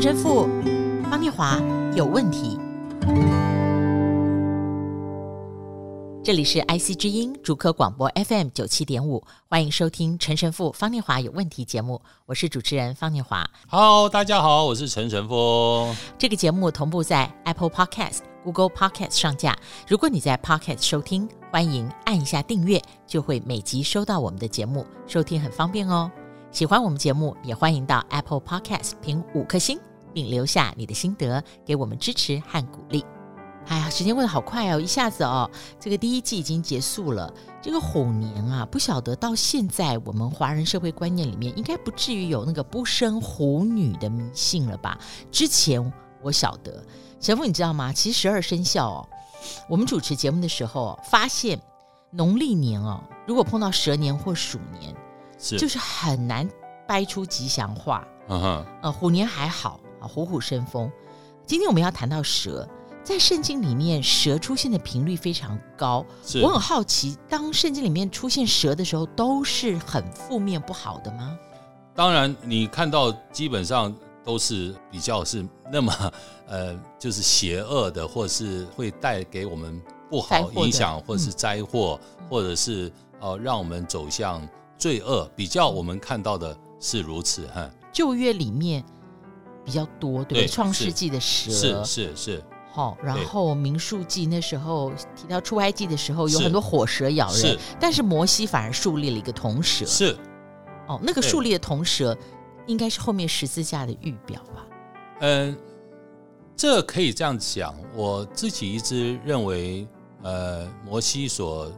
陈神父方念华有问题。这里是 IC 之音主科广播 FM 九七点五，欢迎收听陈神父方念华有问题节目，我是主持人方念华。Hello，大家好，我是陈神父。这个节目同步在 Apple Podcast、Google Podcast 上架。如果你在 Podcast 收听，欢迎按一下订阅，就会每集收到我们的节目，收听很方便哦。喜欢我们节目，也欢迎到 Apple Podcast 评五颗星，并留下你的心得，给我们支持和鼓励。哎呀，时间过得好快哦，一下子哦，这个第一季已经结束了。这个虎年啊，不晓得到现在我们华人社会观念里面，应该不至于有那个不生虎女的迷信了吧？之前我晓得，神父你知道吗？其实十二生肖哦，我们主持节目的时候发现，农历年哦，如果碰到蛇年或鼠年，是就是很难掰出吉祥话。嗯哼，呃，虎年还好啊，虎虎生风。今天我们要谈到蛇。在圣经里面，蛇出现的频率非常高。我很好奇，当圣经里面出现蛇的时候，都是很负面不好的吗？当然，你看到基本上都是比较是那么呃，就是邪恶的，或是会带给我们不好影响，或是灾祸，嗯、或者是呃让我们走向罪恶。比较我们看到的是如此哈。旧约里面比较多，对不对？创世纪的蛇是是是。是好，然后民数记那时候提到出埃及的时候，有很多火蛇咬人，但是摩西反而树立了一个铜蛇。是，哦，那个树立的铜蛇，应该是后面十字架的预表吧？嗯，这可以这样讲。我自己一直认为，呃，摩西所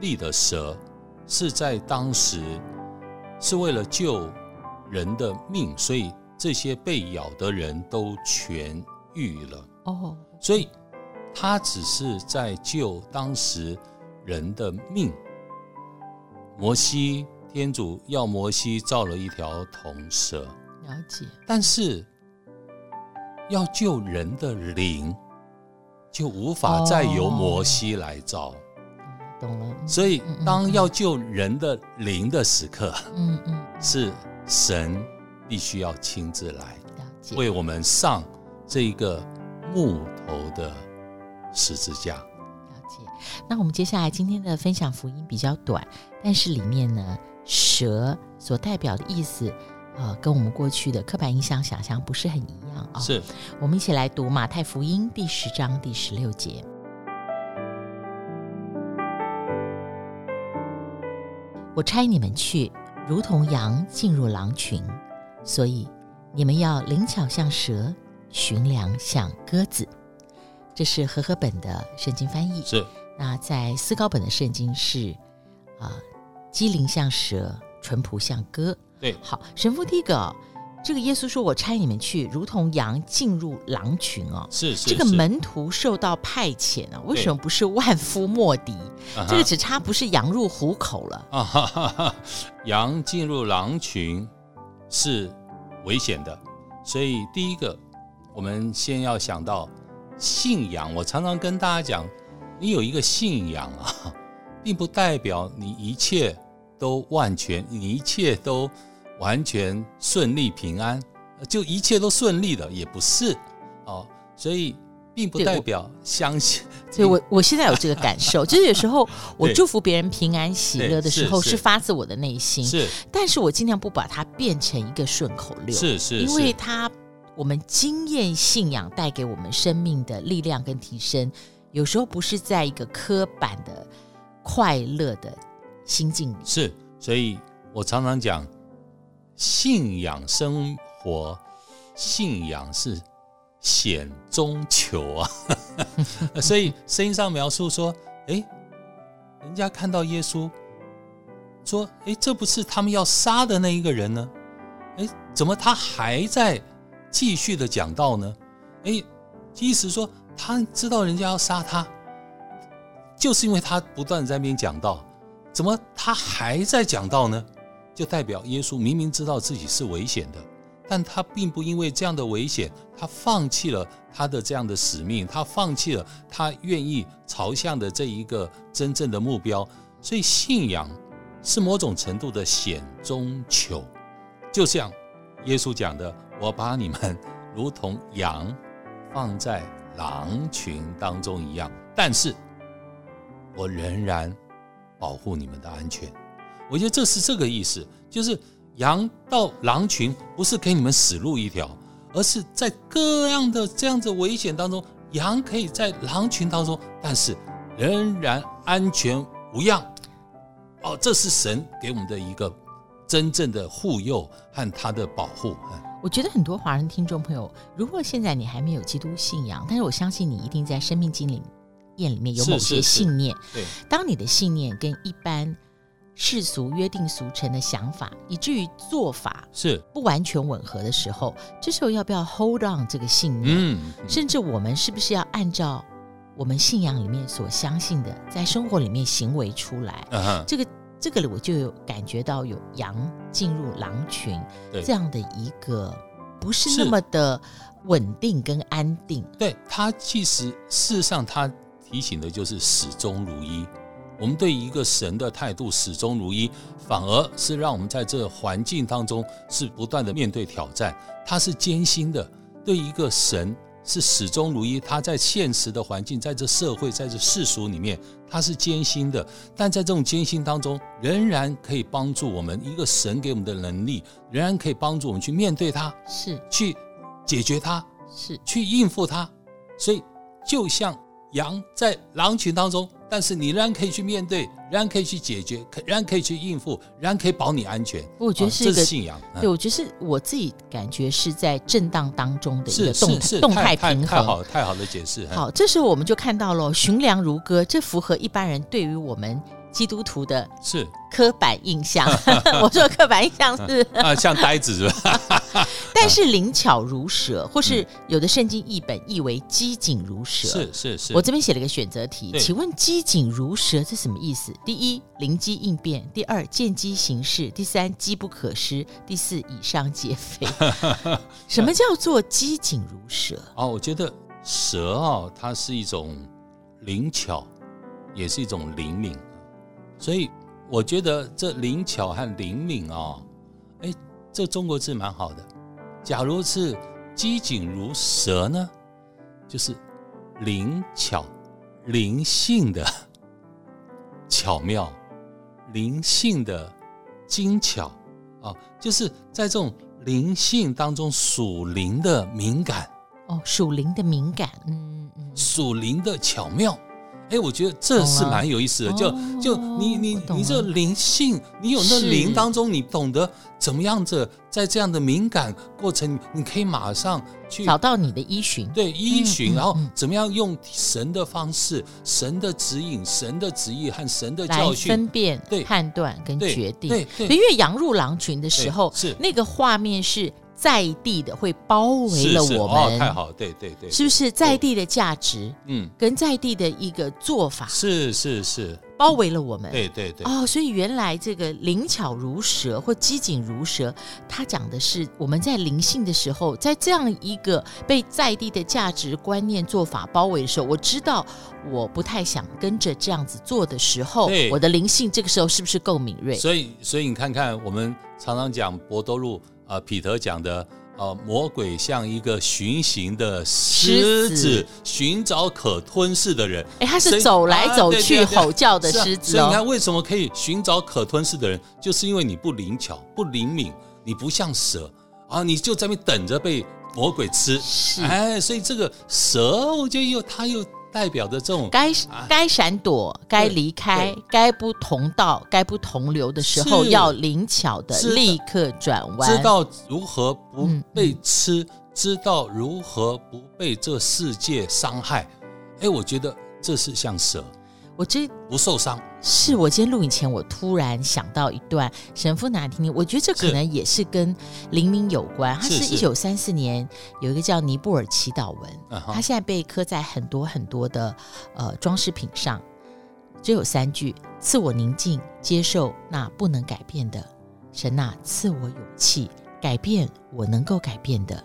立的蛇是在当时是为了救人的命，所以这些被咬的人都痊愈了。哦，所以他只是在救当时人的命。摩西天主要摩西造了一条铜蛇，了解。但是要救人的灵，就无法再由摩西来造。哦，懂了。所以当要救人的灵的时刻，嗯嗯，是神必须要亲自来，为我们上这一个。木头的十字架，了解。那我们接下来今天的分享福音比较短，但是里面呢，蛇所代表的意思，呃，跟我们过去的刻板印象想象不是很一样啊。是，我们一起来读马太福音第十章第十六节。我差你们去，如同羊进入狼群，所以你们要灵巧像蛇。寻良像鸽子，这是和合本的圣经翻译。是。那在思高本的圣经是啊，机灵像蛇，淳朴像鸽。对。好，神父第一个，这个耶稣说：“我差你们去，如同羊进入狼群哦。”是是。这个门徒受到派遣啊，为什么不是万夫莫敌？这个只差不是羊入虎口了。啊哈哈哈！羊进入狼群是危险的，所以第一个。我们先要想到信仰。我常常跟大家讲，你有一个信仰啊，并不代表你一切都万全，你一切都完全顺利平安，就一切都顺利了也不是哦。所以并不代表相信。所以我我现在有这个感受，就是有时候 我祝福别人平安喜乐的时候，是发自我的内心。是，但是我尽量不把它变成一个顺口溜。是是，因为它。我们经验信仰带给我们生命的力量跟提升，有时候不是在一个刻板的快乐的心境里。是，所以我常常讲，信仰生活，信仰是险中求啊。所以圣经上描述说，哎，人家看到耶稣，说，哎，这不是他们要杀的那一个人呢？哎，怎么他还在？继续的讲道呢，哎，意思说他知道人家要杀他，就是因为他不断在那边讲道，怎么他还在讲道呢？就代表耶稣明明知道自己是危险的，但他并不因为这样的危险，他放弃了他的这样的使命，他放弃了他愿意朝向的这一个真正的目标。所以信仰是某种程度的险中求，就像耶稣讲的。我把你们如同羊放在狼群当中一样，但是我仍然保护你们的安全。我觉得这是这个意思，就是羊到狼群不是给你们死路一条，而是在各样的这样子危险当中，羊可以在狼群当中，但是仍然安全无恙。哦，这是神给我们的一个真正的护佑和他的保护。我觉得很多华人听众朋友，如果现在你还没有基督信仰，但是我相信你一定在生命经验里面有某些信念。是是是，对，当你的信念跟一般世俗约定俗成的想法，以至于做法是不完全吻合的时候，这时候要不要 hold on 这个信念？嗯，甚至我们是不是要按照我们信仰里面所相信的，在生活里面行为出来？嗯，这个。这个我就有感觉到有羊进入狼群这样的一个不是那么的稳定跟安定。对，他其实事实上他提醒的就是始终如一。我们对一个神的态度始终如一，反而是让我们在这个环境当中是不断的面对挑战。它是艰辛的，对一个神。是始终如一，他在现实的环境，在这社会，在这世俗里面，他是艰辛的。但在这种艰辛当中，仍然可以帮助我们。一个神给我们的能力，仍然可以帮助我们去面对它，是去解决它，是去应付它。所以，就像羊在狼群当中。但是你仍然可以去面对，仍然可以去解决，仍然可以去应付，仍然可以保你安全。我觉得是一个、信仰。对，我觉得是我自己感觉是在震荡当中的一个动态动态平衡。太好，太好的解释。好，这时候我们就看到了寻良如歌，这符合一般人对于我们。基督徒的是刻板印象，我说的刻板印象是啊，像呆子是吧？但是灵巧如蛇，或是有的圣经译本译为机警如蛇。是是是，我这边写了一个选择题，请问机警如蛇是什么意思？第一，灵机应变；第二，见机行事；第三，机不可失；第四，以上皆非。什么叫做机警如蛇？哦，我觉得蛇啊，它是一种灵巧，也是一种灵敏。所以我觉得这灵巧和灵敏哦，哎，这中国字蛮好的。假如是机警如蛇呢，就是灵巧、灵性的 巧妙、灵性的精巧啊，就是在这种灵性当中属灵的敏感哦，属灵的敏感，嗯嗯，属灵的巧妙。哎，我觉得这是蛮有意思的。就就你你你这灵性，你有那灵当中，你懂得怎么样子在这样的敏感过程，你可以马上去找到你的依循。对，依循，然后怎么样用神的方式、神的指引、神的旨意和神的教训分辨、对判断跟决定。对，因为羊入狼群的时候，是那个画面是。在地的会包围了我们，是是哦、太好，对对对，是不是在地的价值？嗯，跟在地的一个做法，是是是，包围了我们，对对对。哦，所以原来这个灵巧如蛇或机警如蛇，它讲的是我们在灵性的时候，在这样一个被在地的价值观念做法包围的时候，我知道我不太想跟着这样子做的时候，对我的灵性这个时候是不是够敏锐？所以，所以你看看，我们常常讲博多禄。啊，彼得讲的，呃，魔鬼像一个巡行的狮子，寻找可吞噬的人。哎，他是走来走去吼叫的狮子。所以你看，为什么可以寻找可吞噬的人？就是因为你不灵巧、不灵敏，你不像蛇啊，你就在那边等着被魔鬼吃。是，哎，所以这个蛇，我觉得又它又。代表的这种该该闪躲、该离开、该不同道、该不同流的时候，要灵巧的立刻转弯，知道如何不被吃，嗯、知道如何不被这世界伤害。哎，我觉得这是像蛇。我这不受伤，是我今天录影前，我突然想到一段神父拿听听，我觉得这可能也是跟灵敏有关。它是一九三四年有一个叫尼布尔祈祷文，它现在被刻在很多很多的呃装饰品上，只有三句：赐我宁静，接受那不能改变的；神啊，赐我勇气，改变我能够改变的；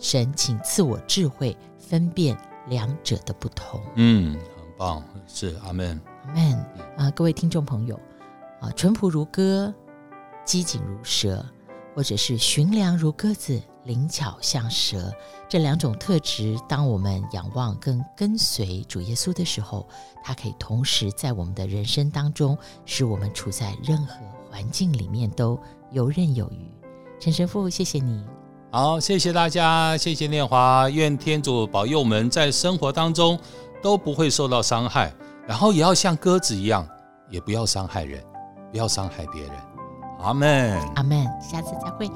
神，请赐我智慧，分辨两者的不同。嗯。哦，是阿门，阿门啊！各位听众朋友啊，淳朴如歌，机警如蛇，或者是驯良如鸽子，灵巧像蛇。这两种特质，当我们仰望跟跟随主耶稣的时候，它可以同时在我们的人生当中，使我们处在任何环境里面都游刃有余。陈神父，谢谢你。好，谢谢大家，谢谢念华，愿天主保佑我们在生活当中都不会受到伤害，然后也要像鸽子一样，也不要伤害人，不要伤害别人。阿门，阿门。下次再会。